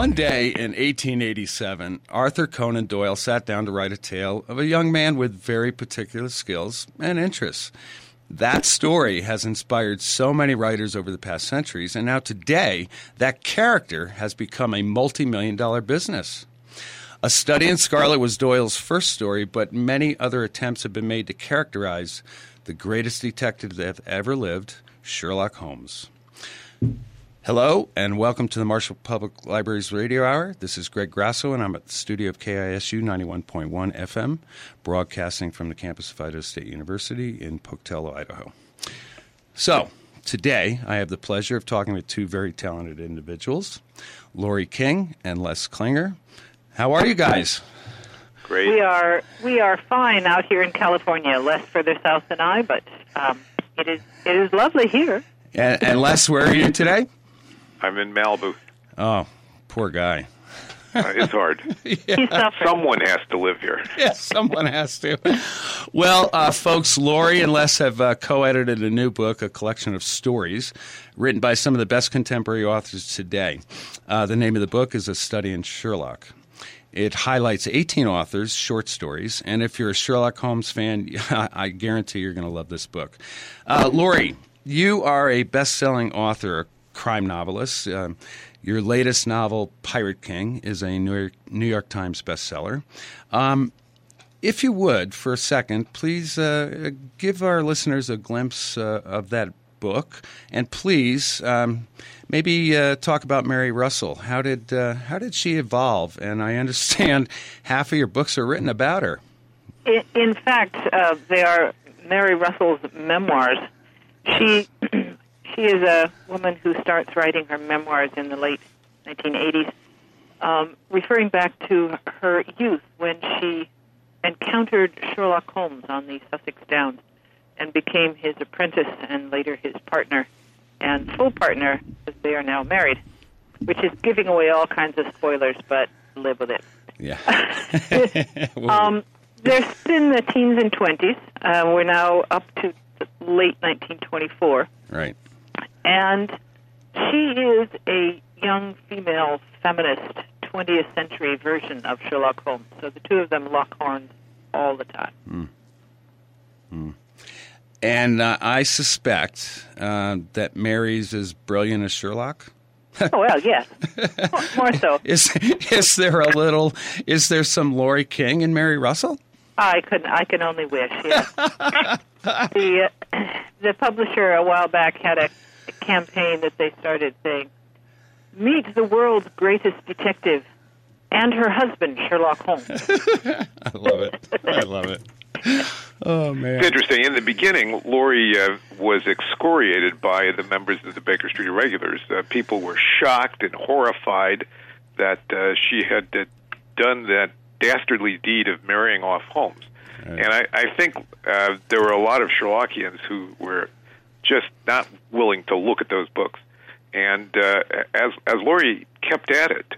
One day in 1887, Arthur Conan Doyle sat down to write a tale of a young man with very particular skills and interests. That story has inspired so many writers over the past centuries, and now today, that character has become a multi million dollar business. A Study in Scarlet was Doyle's first story, but many other attempts have been made to characterize the greatest detective that ever lived, Sherlock Holmes. Hello, and welcome to the Marshall Public Library's Radio Hour. This is Greg Grasso, and I'm at the studio of KISU 91.1 FM, broadcasting from the campus of Idaho State University in Pocatello, Idaho. So, today I have the pleasure of talking with two very talented individuals, Laurie King and Les Klinger. How are you guys? Great. We are we are fine out here in California, Les further south than I, but um, it is it is lovely here. And, and Les, where are you today? I'm in Malibu. Oh, poor guy. Uh, it's hard. He's suffering. Someone has to live here. Yes, someone has to. Well, uh, folks, Laurie and Les have uh, co edited a new book, a collection of stories written by some of the best contemporary authors today. Uh, the name of the book is A Study in Sherlock. It highlights 18 authors' short stories, and if you're a Sherlock Holmes fan, I guarantee you're going to love this book. Uh, Laurie, you are a best selling author, a crime novelist. Um, your latest novel, Pirate King, is a New York, New York Times bestseller. Um, if you would, for a second, please uh, give our listeners a glimpse uh, of that book, and please um, maybe uh, talk about Mary Russell. How did uh, how did she evolve? And I understand half of your books are written about her. In, in fact, uh, they are Mary Russell's memoirs. She she is a woman who starts writing her memoirs in the late 1980s, um, referring back to her youth when she encountered Sherlock Holmes on the Sussex Downs and became his apprentice and later his partner and full partner as they are now married, which is giving away all kinds of spoilers, but live with it. Yeah. Um, they're in the teens and 20s. Uh, we're now up to late 1924. right. And she is a young female feminist 20th century version of Sherlock Holmes. So the two of them lock horns all the time. And uh, I suspect uh, that Mary's as brilliant as Sherlock. oh, well, yes. More, so. Is is there a little? Is there some Laurie King and Mary Russell? I could I can only wish. Yes. the uh, the publisher a while back had a campaign that they started saying, "Meet the world's greatest detective and her husband Sherlock Holmes." I love it. I love it. Oh man. It's interesting. In the beginning, Laurie uh, was excoriated by the members of the Baker Street Irregulars. Uh, people were shocked and horrified that uh, she had uh, done that dastardly deed of marrying off Holmes. And I, I think uh, there were a lot of Sherlockians who were just not willing to look at those books. And uh, as as Laurie kept at it,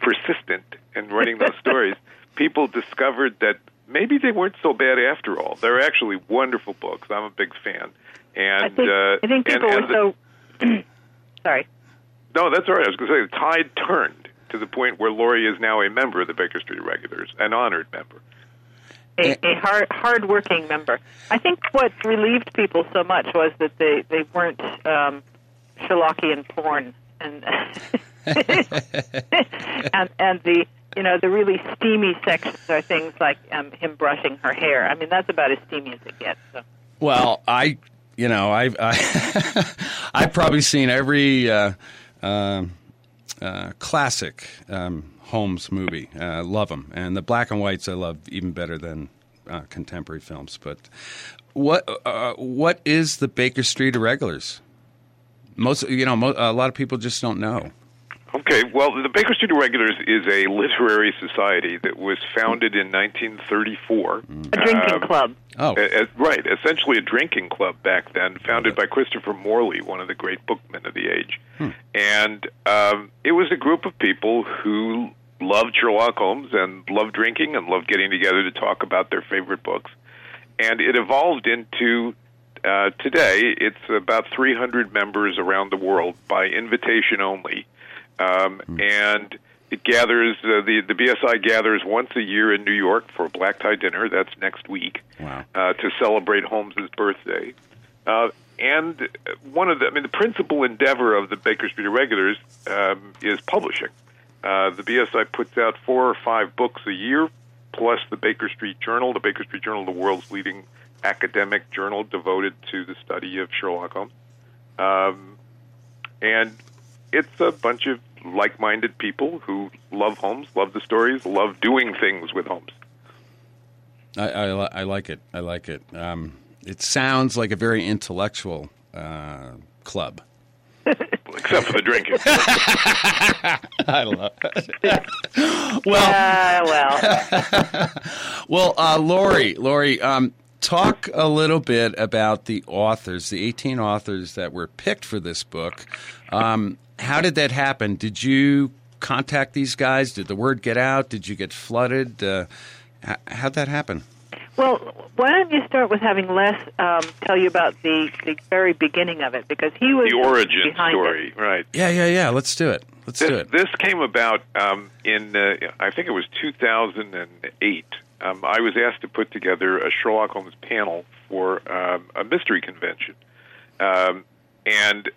persistent in writing those stories, people discovered that maybe they weren't so bad after all. They're actually wonderful books. I'm a big fan. And I think uh, I think and- people and were the- so. sorry. no, that's all right. I was going to say the tide turned to the point where Laurie is now a member of the Baker Street Irregulars, an honored member. A, a hard hard-working member. I think what relieved people so much was that they they weren't um, Sherlockian porn and and and the you know the really steamy sections are things like um, him brushing her hair. I mean that's about as steamy as it gets. So. Well, I, you know, I, I I've probably seen every uh, um uh, classic um, Holmes movie. Uh, love them, and the black and whites I love even better than uh, contemporary films. But what uh, what is the Baker Street Irregulars? Most, you know, mo- a lot of people just don't know. Okay, well, the Baker Street Irregulars is a literary society that was founded in 1934. A drinking Um, club. Oh, Uh, uh, right, essentially a drinking club back then, founded by Christopher Morley, one of the great bookmen of the age. And um, it was a group of people who loved Sherlock Holmes and loved drinking and loved getting together to talk about their favorite books. And it evolved into uh, today, it's about 300 members around the world by invitation only. um, and it gathers uh, the the BSI gathers once a year in New York for a black tie dinner. That's next week Wow. uh, to celebrate Holmes's birthday. Uh, and one of the, I mean, the principal endeavor of the Baker Street Irregulars um, is publishing. Uh, the BSI puts out four or five books a year, plus the Baker Street Journal. The Baker Street Journal, the world's leading academic journal devoted to the study of Sherlock Holmes. Um, and it's a bunch of like-minded people who love Holmes, love the stories, love doing things with Holmes. I, I, I like it. I like it. Um, it sounds like a very intellectual uh, club. Except for the drinking. I love it. well, Uh, well, well, uh, Laurie, Laurie, um, talk a little bit about the authors, the 18 authors that were picked for this book. Um, how did that happen? Did you contact these guys? Did the word get out? Did you get flooded? Uh, how'd that happen? well, why don't you start with having Les um, tell you about the, the very beginning of it because he was the origin story, It. right? Yeah, yeah, yeah. Let's do it. Let's do This, it. this came about um, in, uh, I think it was 2008. Um, I was asked to put together a Sherlock Holmes panel for um, a mystery convention. Um, and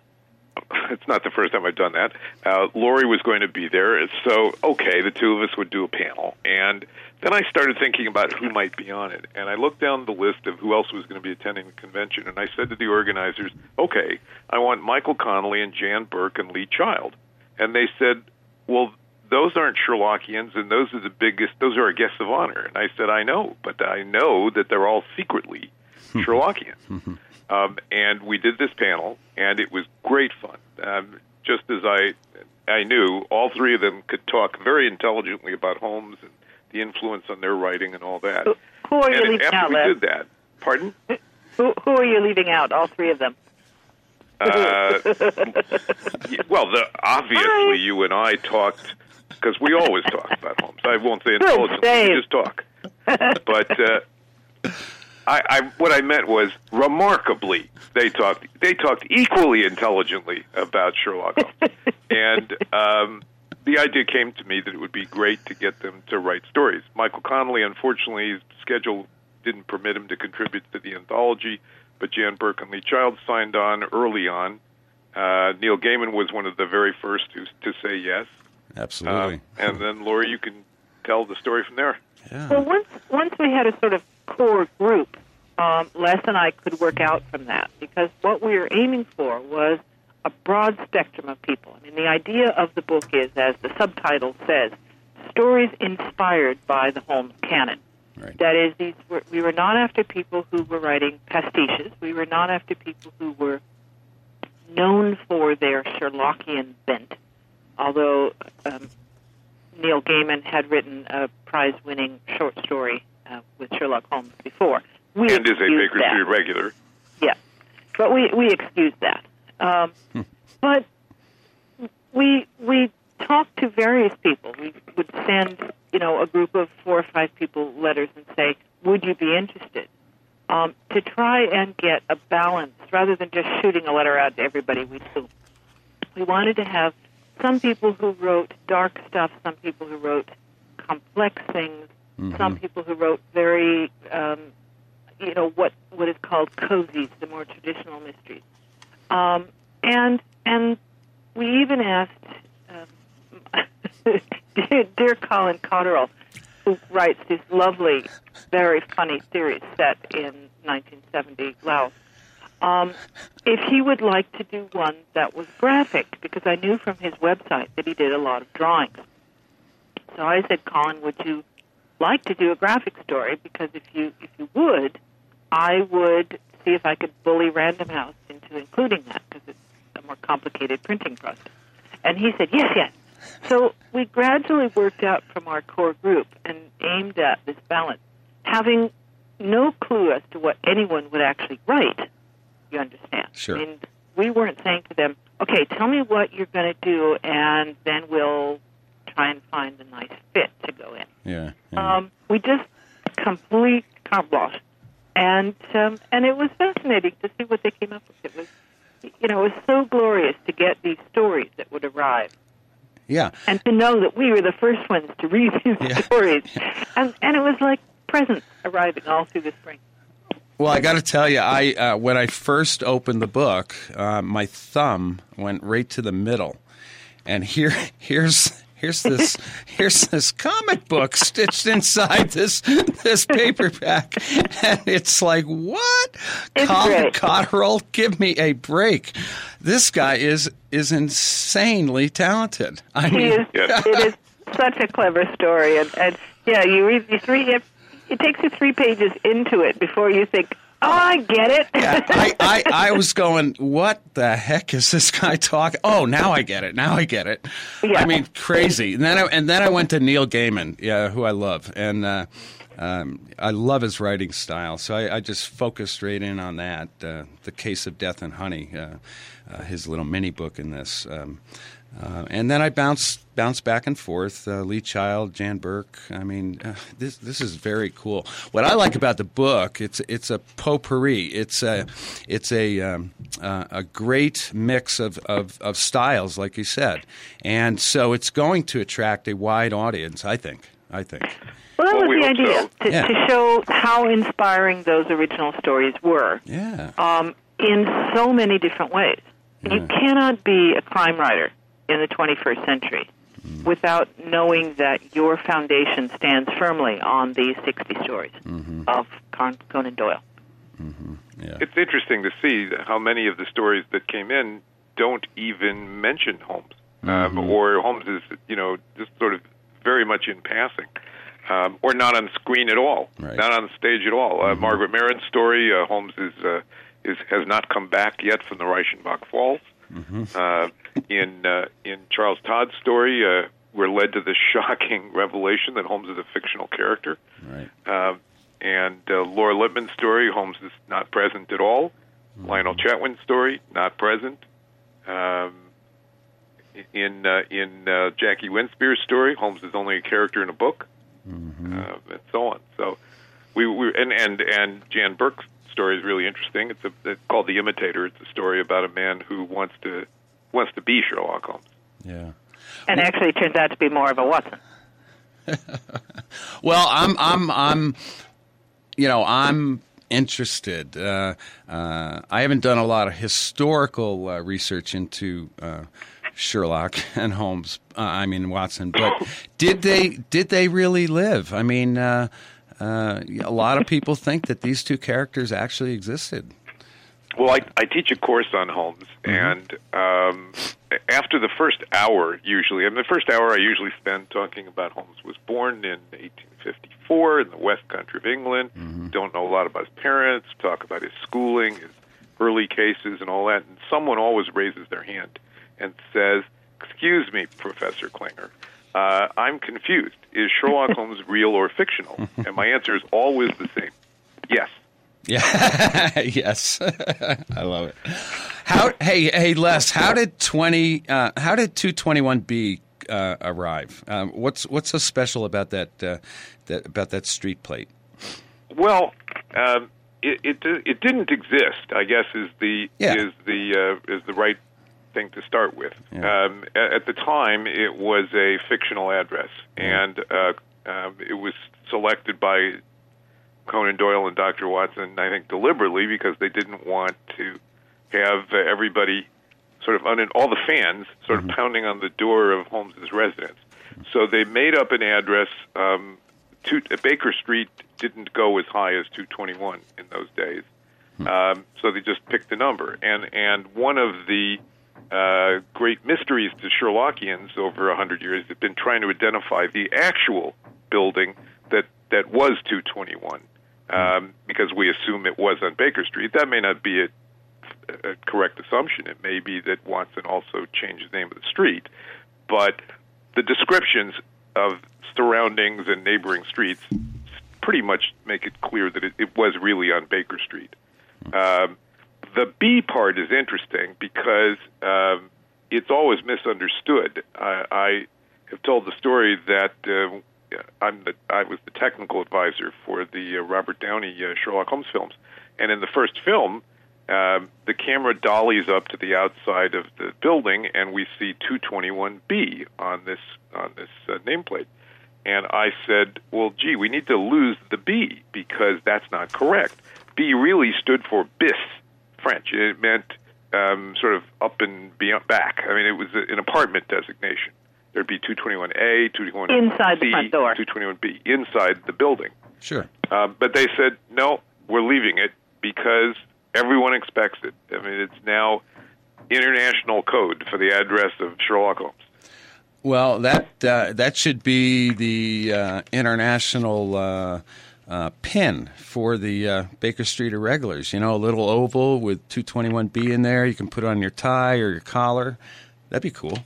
it's not the first time I've done that. Uh, Lori was going to be there, so okay, the two of us would do a panel. And then I started thinking about who might be on it, and I looked down the list of who else was going to be attending the convention, and I said to the organizers, "Okay, I want Michael Connelly and Jan Burke and Lee Child," and they said, "Well." Those aren't Sherlockians, and those are the biggest. Those are our guests of honor. And I said, I know, but I know that they're all secretly hmm. Sherlockians. Hmm, hmm. Um, and we did this panel, and it was great fun. Um, just as I, I knew, all three of them could talk very intelligently about Holmes and the influence on their writing and all that. Who, who are you and leaving after out, we did that, pardon? Who, who are you leaving out? All three of them. Uh, well, the, obviously, you and I talked because we always talk about Holmes. I won't say intelligently; we just talk. But uh, I, I, what I meant was, remarkably, they talked. They talked equally intelligently about Sherlock Holmes, and um, the idea came to me that it would be great to get them to write stories. Michael Connelly, unfortunately, his schedule didn't permit him to contribute to the anthology, but Jan Burke and Lee Child signed on early on. Uh, Neil Gaiman was one of the very first to to say yes, uh, Absolutely. and then Laura, you can tell the story from there. yeah. Well, once once we had a sort of core group, um, Les and I could work out from that because what we were aiming for was a broad spectrum of people. I mean, the idea of the book is, as the subtitle says, stories inspired by the Holmes canon. Right. That is, these were, we were not after people who were writing pastiches. We were not after people who were known for their Sherlockian bent. Although um, Neil Gaiman had written a prize-winning short story uh, with Sherlock Holmes before, we and is a Baker that. Street regular. Yeah, but we we excused that. Um, but we we talked to various people. We would send you know a group of four or five people letters and say, "Would you be interested?" Um, to try and get a balance rather than just shooting a letter out to everybody we knew. We wanted to have some people who wrote dark stuff, some people who wrote complex things, some people who wrote very um, you know what what is called cozies, the more traditional mysteries, um, and and we even asked um, dear, Colin Cotterill, who writes this lovely, very funny series set in 1970 Laos, um, if he would like to do one that was graphic, because I knew from his website that he did a lot of drawings. So I said, Colin, would you like to do a graphic story? Because if you if you would, I would see if I could bully Random House into including that because it's a more complicated printing process. And he said, yes, yes. So we gradually worked out from our core group and aimed at this balance, having no clue as to what anyone would actually write. You understand? Sure. I mean, we weren't saying to them, okay, tell me what you're going to do, and then we'll try and find a nice fit to go in. Yeah. yeah. Um, we just complete carte and um, and it was fascinating to see what they came up with. It was, you know, it was so glorious to get these stories that would arrive Yeah. And to know that we were the first ones to read these Yeah. stories. And, and it was like presents arriving all through the spring. Well, I got to tell you, I uh, when I first opened the book, uh, my thumb went right to the middle, and here here's here's this here's this comic book stitched inside this this paperback, and it's like what? It's Colin great. Cotterill, give me a break. This guy is is insanely talented. I He mean, is, Yeah. It is such a clever story. And, and yeah, you read the three, it, it takes you three pages into it before you think, I get it. Yeah, I, I, I was going, what the heck is this guy talking? Oh, now I get it. Now I get it. Yeah. I mean, crazy. And then I, and then I went to Neil Gaiman, yeah, who I love, and uh, um, I love his writing style. So I, I just focused right in on that. Uh, the Case of Death and Honey, uh, uh, his little mini book in this. Um, uh, and then I bounced bounced back and forth. Uh, Lee Child, Jan Burke. I mean, uh, this this is very cool. What I like about the book, it's it's a potpourri. It's a it's a um, uh, a great mix of, of, of styles, like you said, and so it's going to attract a wide audience. I think. I think. Well, that Well, was we the idea so. to, Yeah. to show how inspiring those original stories were Yeah. um, in so many different ways. You cannot be a crime writer in the 21st century Mm. without knowing that your foundation stands firmly on these 60 stories Mm-hmm. of Con- Conan Doyle. Yeah. It's interesting to see how many of the stories that came in don't even mention Holmes, um, or Holmes is you know just sort of very much in passing, um, or not on screen at all, Right. not on stage at all. Uh, Margaret Maron's story, uh, Holmes is uh, is has not come back yet from the Reichenbach Falls. Uh, in uh, in Charles Todd's story, uh, we're led to the shocking revelation that Holmes is a fictional character. Right. Um, and uh, Laura Lippman's story, Holmes is not present at all. Lionel Chetwynd's story, not present. Um, in uh, in uh, Jackie Winspear's story, Holmes is only a character in a book, uh, and so on. So we, we and and and Jan Burke's story is really interesting. It's, a, it's called The Imitator. It's a story about a man who wants to wants to be Sherlock Holmes. Yeah. And actually, it turns out to be more of a Watson. Well, I'm, I'm, I'm, you know, I'm interested. Uh, uh, I haven't done a lot of historical uh, research into uh, Sherlock and Holmes. Uh, I mean Watson, but did they did they really live? I mean, uh, a lot of people think that these two characters actually existed. Well, I, I teach a course on Holmes, and um, after the first hour, usually, and the first hour I usually spend talking about Holmes was born in 1854 in the West Country of England. Don't know a lot about his parents. Talk about his schooling, his early cases, and all that. And someone always raises their hand and says, "Excuse me, Professor Klinger." Uh, I'm confused. Is Sherlock Holmes real or fictional? And my answer is always the same. Yes. Yeah. yes. I love it. How? Hey, hey, Les. How did twenty? Uh, how did two twenty one B uh, arrive? Um, what's what's so special about that? Uh, that about that street plate? Well, um, it, it it didn't exist. I guess is the Yeah. is the uh, is the right thing to start with. Yeah. Um, at, at the time, it was a fictional address, and uh, um, it was selected by Conan Doyle and Dr. Watson, I think, deliberately because they didn't want to have uh, everybody sort of un- all the fans sort of pounding on the door of Holmes's residence. So they made up an address. Um, two, uh, Baker Street didn't go as high as 221 in those days, um, so they just picked a number. And and one of the uh, great mysteries to Sherlockians over a hundred years They've been trying to identify the actual building that that was 221, um, because we assume it was on Baker Street. That may not be a, a correct assumption. It may be that Watson also changed the name of the street, but the descriptions of surroundings and neighboring streets pretty much make it clear that it, it was really on Baker Street. Um, the B part is interesting because um, it's always misunderstood. I, I have told the story that uh, I'm the, I was the technical advisor for the uh, Robert Downey uh, Sherlock Holmes films, and in the first film, um, the camera dollies up to the outside of the building, and we see 221B on this on this uh, nameplate. And I said, "Well, gee, we need to lose the B because that's not correct. B really stood for bis, French. It meant um, sort of up and beyond, back. I mean, it was an apartment designation. There'd be 221A, 221B, Inside the front door. 221B inside the building. Sure. Um, but they said, no, we're leaving it because everyone expects it. I mean, it's now international code for the address of Sherlock Holmes. Well, that uh, that should be the uh, international uh, pin for the uh, Baker Street Irregulars. You know, a little oval with 221B in there. You can put it on your tie or your collar. That'd be cool.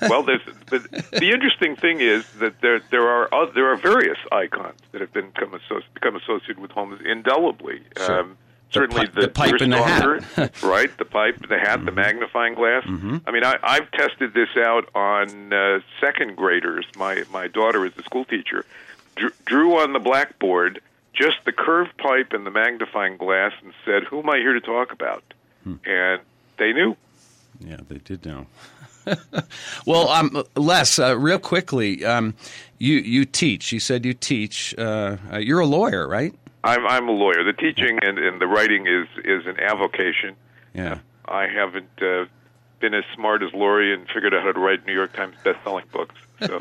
well, there's, the, the interesting thing is that there there are uh, there are various icons that have been become, associ- become associated with Holmes indelibly. Sure. Um, certainly pi- the pipe Chris and the hat. Right? The pipe, the hat, the magnifying glass. I mean, I, I've tested this out on uh, second graders. My my daughter is a school teacher. Drew, on the blackboard just the curved pipe and the magnifying glass, and said, "Who am I here to talk about?" And they knew. Yeah, they did know. well, um, Les, uh, real quickly, um, you you teach. You said you teach. Uh, uh, you're a lawyer, right? I'm I'm a lawyer. The teaching and, and the writing is is an avocation. Yeah. I haven't uh, been as smart as Laurie and figured out how to write New York Times best-selling books. So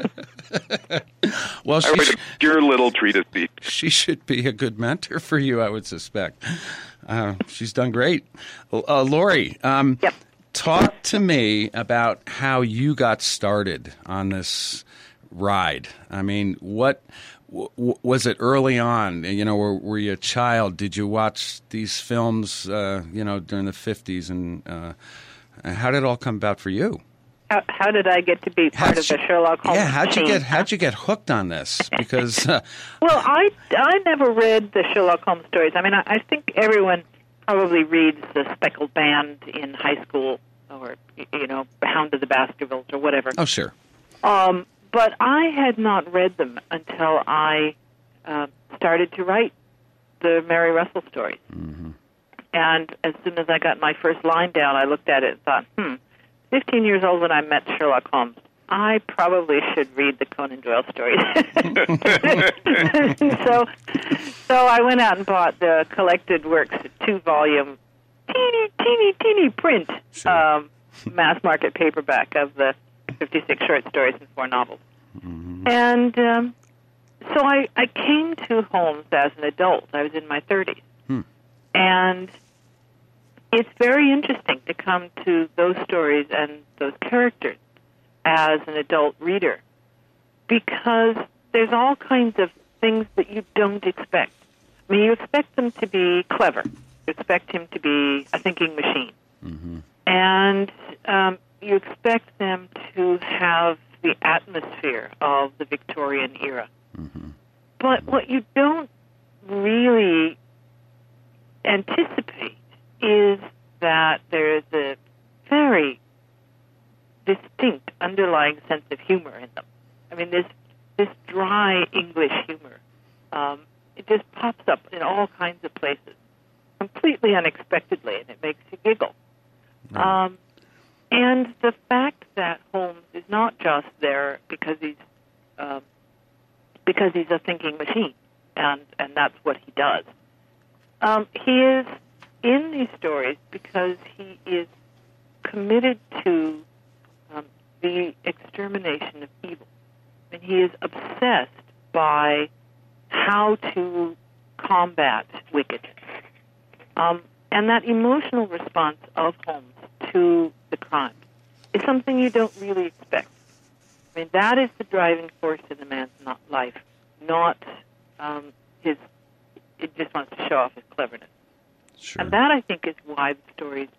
Well, I she, write sh- a pure little treatise. she should be a good mentor for you, I would suspect. Uh, she's done great. Uh, Lori, um, Yep. talk to me about how you got started on this ride. I mean, what w- w- was it early on? You know, were, were you a child? Did you watch these films? Uh, you know, during the fifties, and uh, how did it all come about for you? How, how did I get to be part How'd of the Sherlock Holmes Yeah, how'd you team? get how'd you get hooked on this? Because uh, Well, I I never read the Sherlock Holmes stories. I mean, I, I think everyone probably reads the Speckled Band in high school, or you know, Hound of the Baskervilles, or whatever. oh sure, Um, but I had not read them until I uh, started to write the Mary Russell stories. And as soon as I got my first line down, I looked at it and thought, hmm, 15 years old when I met Sherlock Holmes. I probably should read the Conan Doyle stories. so, so I went out and bought the collected works, two volume, teeny, teeny, teeny print, Sure. um, mass market paperback of the 56 short stories and four novels. And um, so I, I came to Holmes as an adult. I was in my 30s. And it's very interesting to come to those stories and those characters as an adult reader because there's all kinds of things that you don't expect. I mean, you expect them to be clever. You expect him to be a thinking machine. And um, you expect them to have the atmosphere of the Victorian era. But what you don't really anticipate is that there is a very distinct underlying sense of humor in them. I mean, this this dry English humor, um, it just pops up in all kinds of places, completely unexpectedly, and it makes you giggle. Um, and the fact that Holmes is not just there because he's um, because he's a thinking machine, and and that's what he does. Um, he is in these stories because he is committed to um, the extermination of evil, and he is obsessed by how to combat wickedness. Um, and that emotional response of Holmes to the crime is something you don't really expect. I mean, that is the driving force in the man's life, not um, his. It just wants to show off his cleverness, sure. and that I think is why the stories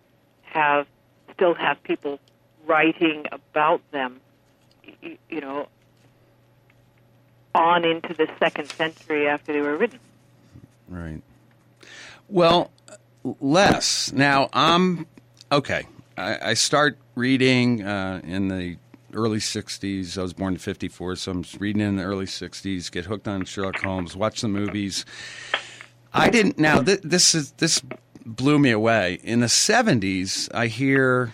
have still have people writing about them. You, you know, on into the second century after they were written. Right. Well, Les. Now, I'm okay. I, I start reading uh, in the early 60s. I was born in 54, so I'm reading in the early 60s, get hooked on Sherlock Holmes, watch the movies. I didn't. Now, th- this is this blew me away. In the 70s, I hear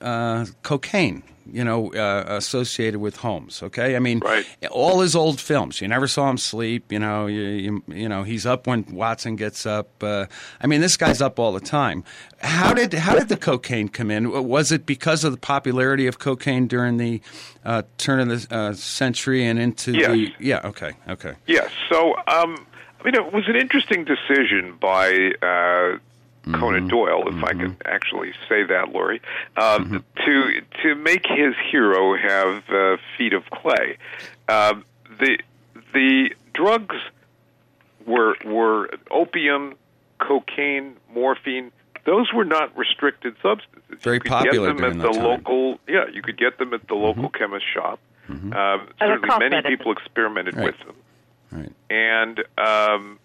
uh, cocaine, you know, uh, associated with Holmes. Okay, I mean, Right. all his old films. You never saw him sleep. You know, you, you, you know, he's up when Watson gets up. Uh, I mean, this guy's up all the time. How did how did the cocaine come in? Was it because of the popularity of cocaine during the uh, turn of the uh, century and into Yes. the yeah? Okay, okay. Yes. So, um, I mean, it was an interesting decision by uh, Conan Doyle, if I can actually say that, Laurie, um, to to make his hero have uh, feet of clay. Um, the the drugs were were opium, cocaine, morphine. Those were not restricted substances. Very you could popular get them at the time. local. Yeah, you could get them at the local chemist shop. Um, As a certainly, many medicine. people experimented Right. with them Right. and um,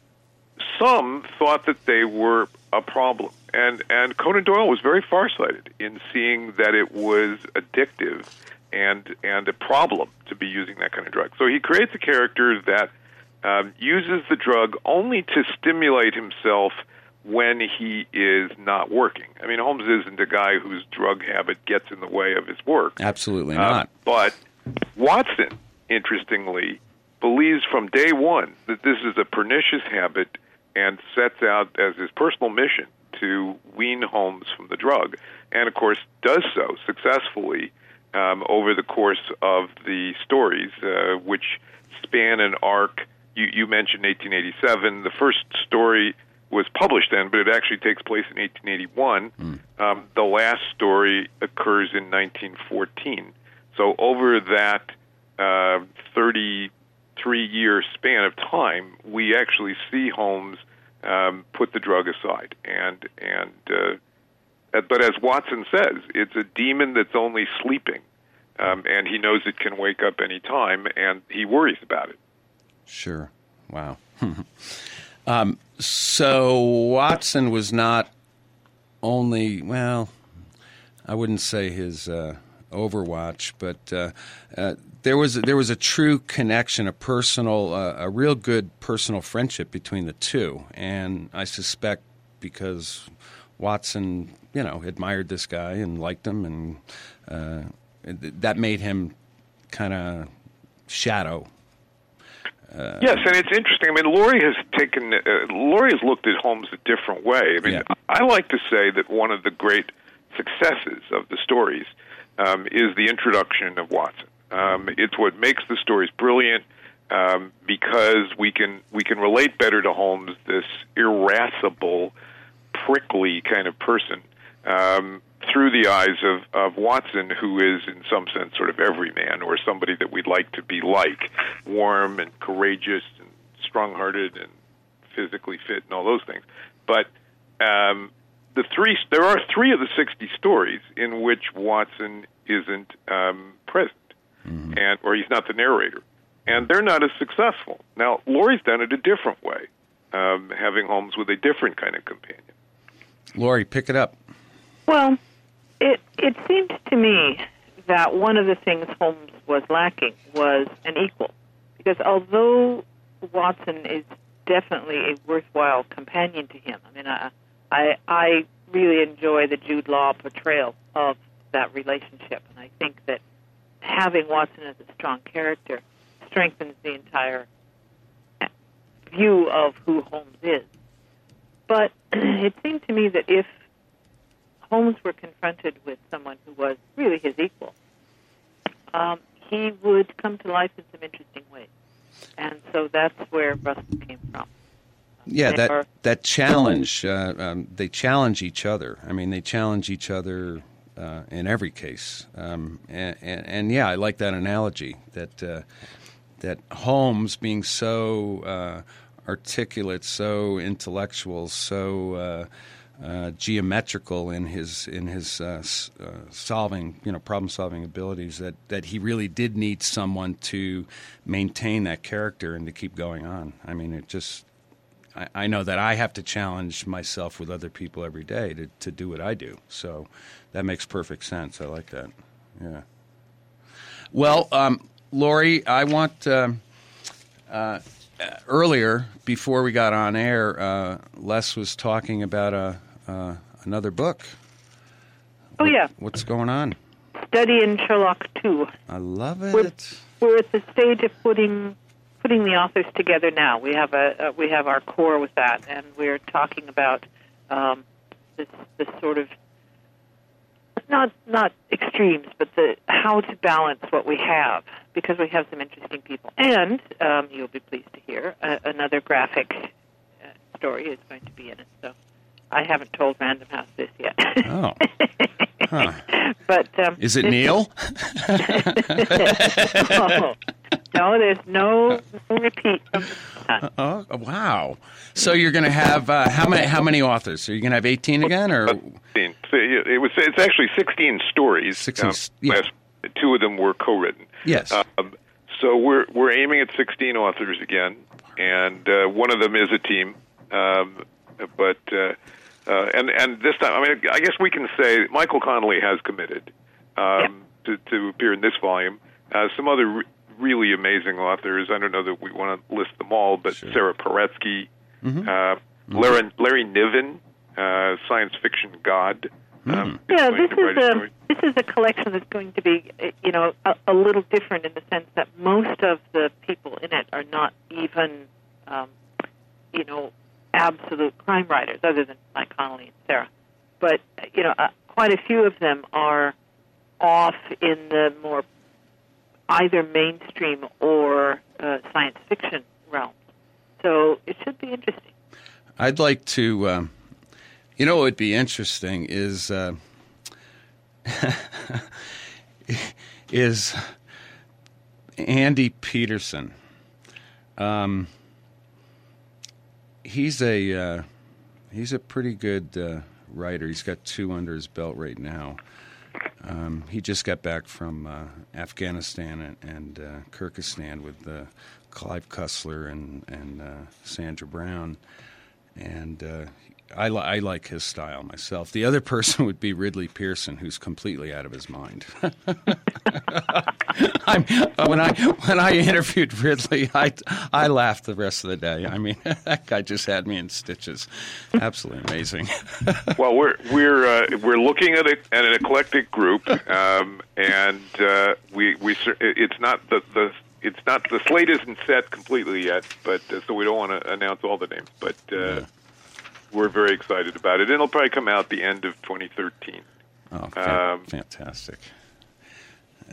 some thought that they were a problem. And and Conan Doyle was very farsighted in seeing that it was addictive and and a problem to be using that kind of drug. So he creates a character that um, uses the drug only to stimulate himself when he is not working. I mean, Holmes isn't a guy whose drug habit gets in the way of his work. Absolutely Uh, not. but Watson, interestingly, believes from day one that this is a pernicious habit and sets out as his personal mission to wean Holmes from the drug, and of course does so successfully um, over the course of the stories, uh, which span an arc. You, you mentioned 1887. The first story was published then, but it actually takes place in 1881. Um, the last story occurs in 1914. So over that uh, 33 year span of time, we actually see Holmes um, put the drug aside. And and uh, but as Watson says, it's a demon that's only sleeping, um, and he knows it can wake up any time, and he worries about it. Sure. Wow. um, so Watson was not only well, I wouldn't say his uh, Overwatch, but uh, uh, there was there was a true connection, a personal, uh, a real good personal friendship between the two, and I suspect because Watson, you know, admired this guy and liked him, and uh, that made him kind of shadow Yes, and it's interesting. I mean, Laurie has taken uh, Laurie has looked at Holmes a different way. I mean, Yeah. I like to say that one of the great successes of the stories um, is the introduction of Watson. Um, it's what makes the stories brilliant um, because we can we can relate better to Holmes, this irascible, prickly kind of person, um, through the eyes of, of Watson, who is in some sense sort of everyman or somebody that we'd like to be like, warm and courageous and strong-hearted and physically fit and all those things. But um, the three there are three of the sixty stories in which Watson isn't um, present, and or he's not the narrator, and they're not as successful. Now, Laurie's done it a different way, um, having Holmes with a different kind of companion. Laurie, pick it up. Well, it it seems to me that one of the things Holmes was lacking was an equal, because although Watson is definitely a worthwhile companion to him, I mean, I I, I really enjoy the Jude Law portrayal of that relationship, and I think that having Watson as a strong character strengthens the entire view of who Holmes is. But it seemed to me that if Holmes were confronted with someone who was really his equal, um, he would come to life in some interesting ways. And so that's where Russell came from. Yeah, They that are- that challenge. Uh, um, they challenge each other. I mean, they challenge each other uh, in every case. Um, and, and, and yeah, I like that analogy. That uh, that Holmes being so uh, articulate, so intellectual, so uh, uh, geometrical in his in his uh, solving, you know, problem solving abilities. That that he really did need someone to maintain that character and to keep going on. I mean, it just I, I know that I have to challenge myself with other people every day to, to do what I do. So that makes perfect sense. I like that. Yeah. Well, um, Laurie, I want um uh, earlier before we got on air, uh, Les was talking about a, uh, another book. Oh What- yeah, What's going on? Study in Sherlock Two. I love it. We're, we're at the stage of putting putting the authors together now. We have a uh, we have our core with that, and we're talking about um, this this sort of not not extremes, but the how to balance what we have because we have some interesting people, and um, you'll be pleased to hear uh, another graphic uh, story is going to be in it. So I haven't told Random House this yet. Oh. Huh. but um, Is it Neil? no, no, there's no, no repeat from this. Oh, wow. So you're going to have uh, how many? How many authors? Are you going to have 18 again, or 16. It it was. It's actually 16 stories. 16, Um, yeah. last- two of them were co-written. yes? Um, so we're we're aiming at 16 authors again, and uh, one of them is a team. Um, but uh, and and this time, I mean, I guess we can say Michael Connelly has committed um, to to appear in this volume. Uh, some other re- really amazing authors. I don't know that we want to list them all, but Sure. Sara Paretsky, uh, Larry, Larry Niven, uh, science fiction god. Um, Yeah, this is a a story. this is a collection that's going to be, uh, you know, a, a little different in the sense that most of the people in it are not even, um, you know, absolute crime writers, other than Mike Connelly and Sara. But you know, uh, quite a few of them are off in the more either mainstream or uh, science fiction realm. So it should be interesting. I'd like to. Um, you know, what would be interesting is uh, is Andy Peterson. Um, he's a uh, he's a pretty good uh, writer. He's got two under his belt right now. Um, he just got back from uh, Afghanistan and, and uh, Kyrgyzstan with uh, Clive Cussler and and uh, Sandra Brown, and I, li- I like his style myself. The other person would be Ridley Pearson, who's completely out of his mind. I'm, when I when I interviewed Ridley, I I laughed the rest of the day. I mean, that guy just had me in stitches. Absolutely amazing. well, we're we're uh, we're looking at, a, at an eclectic group, um, and uh, we we it's not the the it's not the slate isn't set completely yet, but uh, so we don't want to announce all the names, but uh, Yeah. We're very excited about it. It'll probably come out the end of 2013. Oh, fan- Um, fantastic.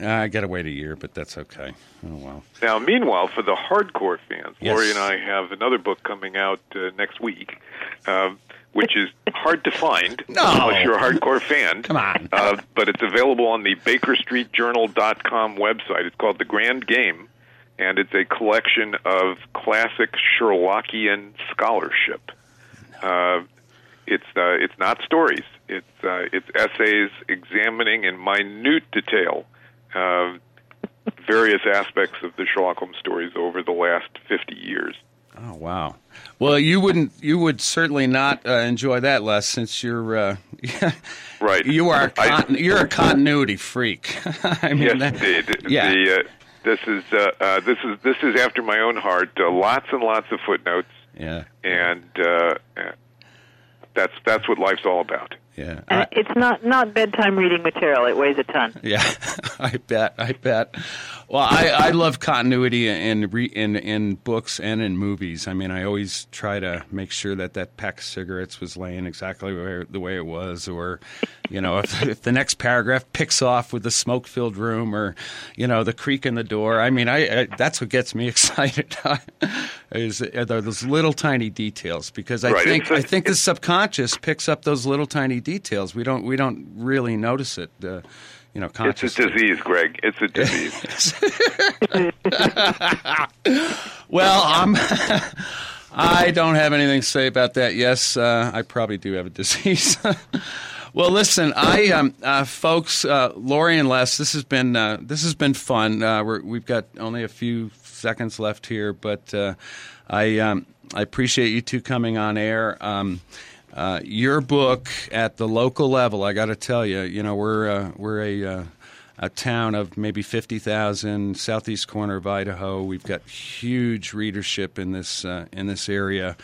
I got to wait a year, but that's okay. Oh well. Now, meanwhile, for the hardcore fans, Yes. Laurie and I have another book coming out uh, next week, um, which is hard to find No. unless you're a hardcore fan. Come on. Uh, but it's available on the BakerStreetJournal.com website. It's called The Grand Game, and it's a collection of classic Sherlockian scholarship. Uh, it's uh, it's not stories. It's uh, it's essays examining in minute detail uh, various aspects of the Sherlock Holmes stories over the last fifty years. Oh wow. Well, you wouldn't. You would certainly not uh, enjoy that, Les, since you're. Uh, Right. You are. A I- con- you're a continuity freak. I mean, Yes, that- indeed. Yeah. The, uh, this is uh, uh, this is this is after my own heart. Uh, lots and lots of footnotes, yeah. and uh, that's that's what life's all about. Yeah. I- uh, it's not not bedtime reading material. It weighs a ton. Yeah, I bet. I bet. Well, I, I love continuity in, re, in in books and in movies. I mean, I always try to make sure that that pack of cigarettes was laying exactly where, the way it was, or you know, if, if the next paragraph picks off with the smoke-filled room, or you know, the creak in the door. I mean, I, I that's what gets me excited. is are those little tiny details because I Right, think I think the subconscious picks up those little tiny details. We don't we don't really notice it. Uh, you know, It's a disease, Greg. It's a disease. Well, I'm. I don't have anything to say about that. Yes, uh, I probably do have a disease. well, listen, I, um, uh, folks, uh, Laurie and Les, this has been uh, this has been fun. Uh, we're, we've got only a few seconds left here, but uh, I um, I appreciate you two coming on air. Um, uh, your book at the local level, I got to tell you, you know, we're uh, we're a uh, a town of maybe 50,000, southeast corner of Idaho. We've got huge readership in this uh, in this area.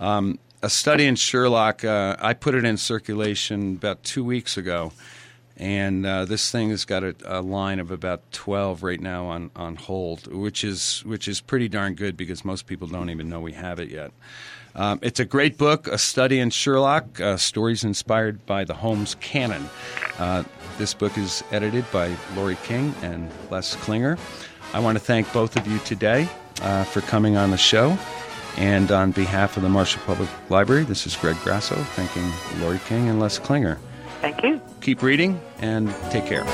Um, A Study in Sherlock, uh, I put it in circulation about two weeks ago. And uh, this thing has got a, a, line of about 12 right now on, on hold, which is, which is pretty darn good because most people don't even know we have it yet. Um, it's a great book, A Study in Sherlock, uh, stories inspired by the Holmes canon. Uh, this book is edited by Laurie King and Les Klinger. I want to thank both of you today uh, for coming on the show. And on behalf of the Marshall Public Library, this is Greg Grasso thanking Laurie King and Les Klinger. Thank you. Keep reading and take care.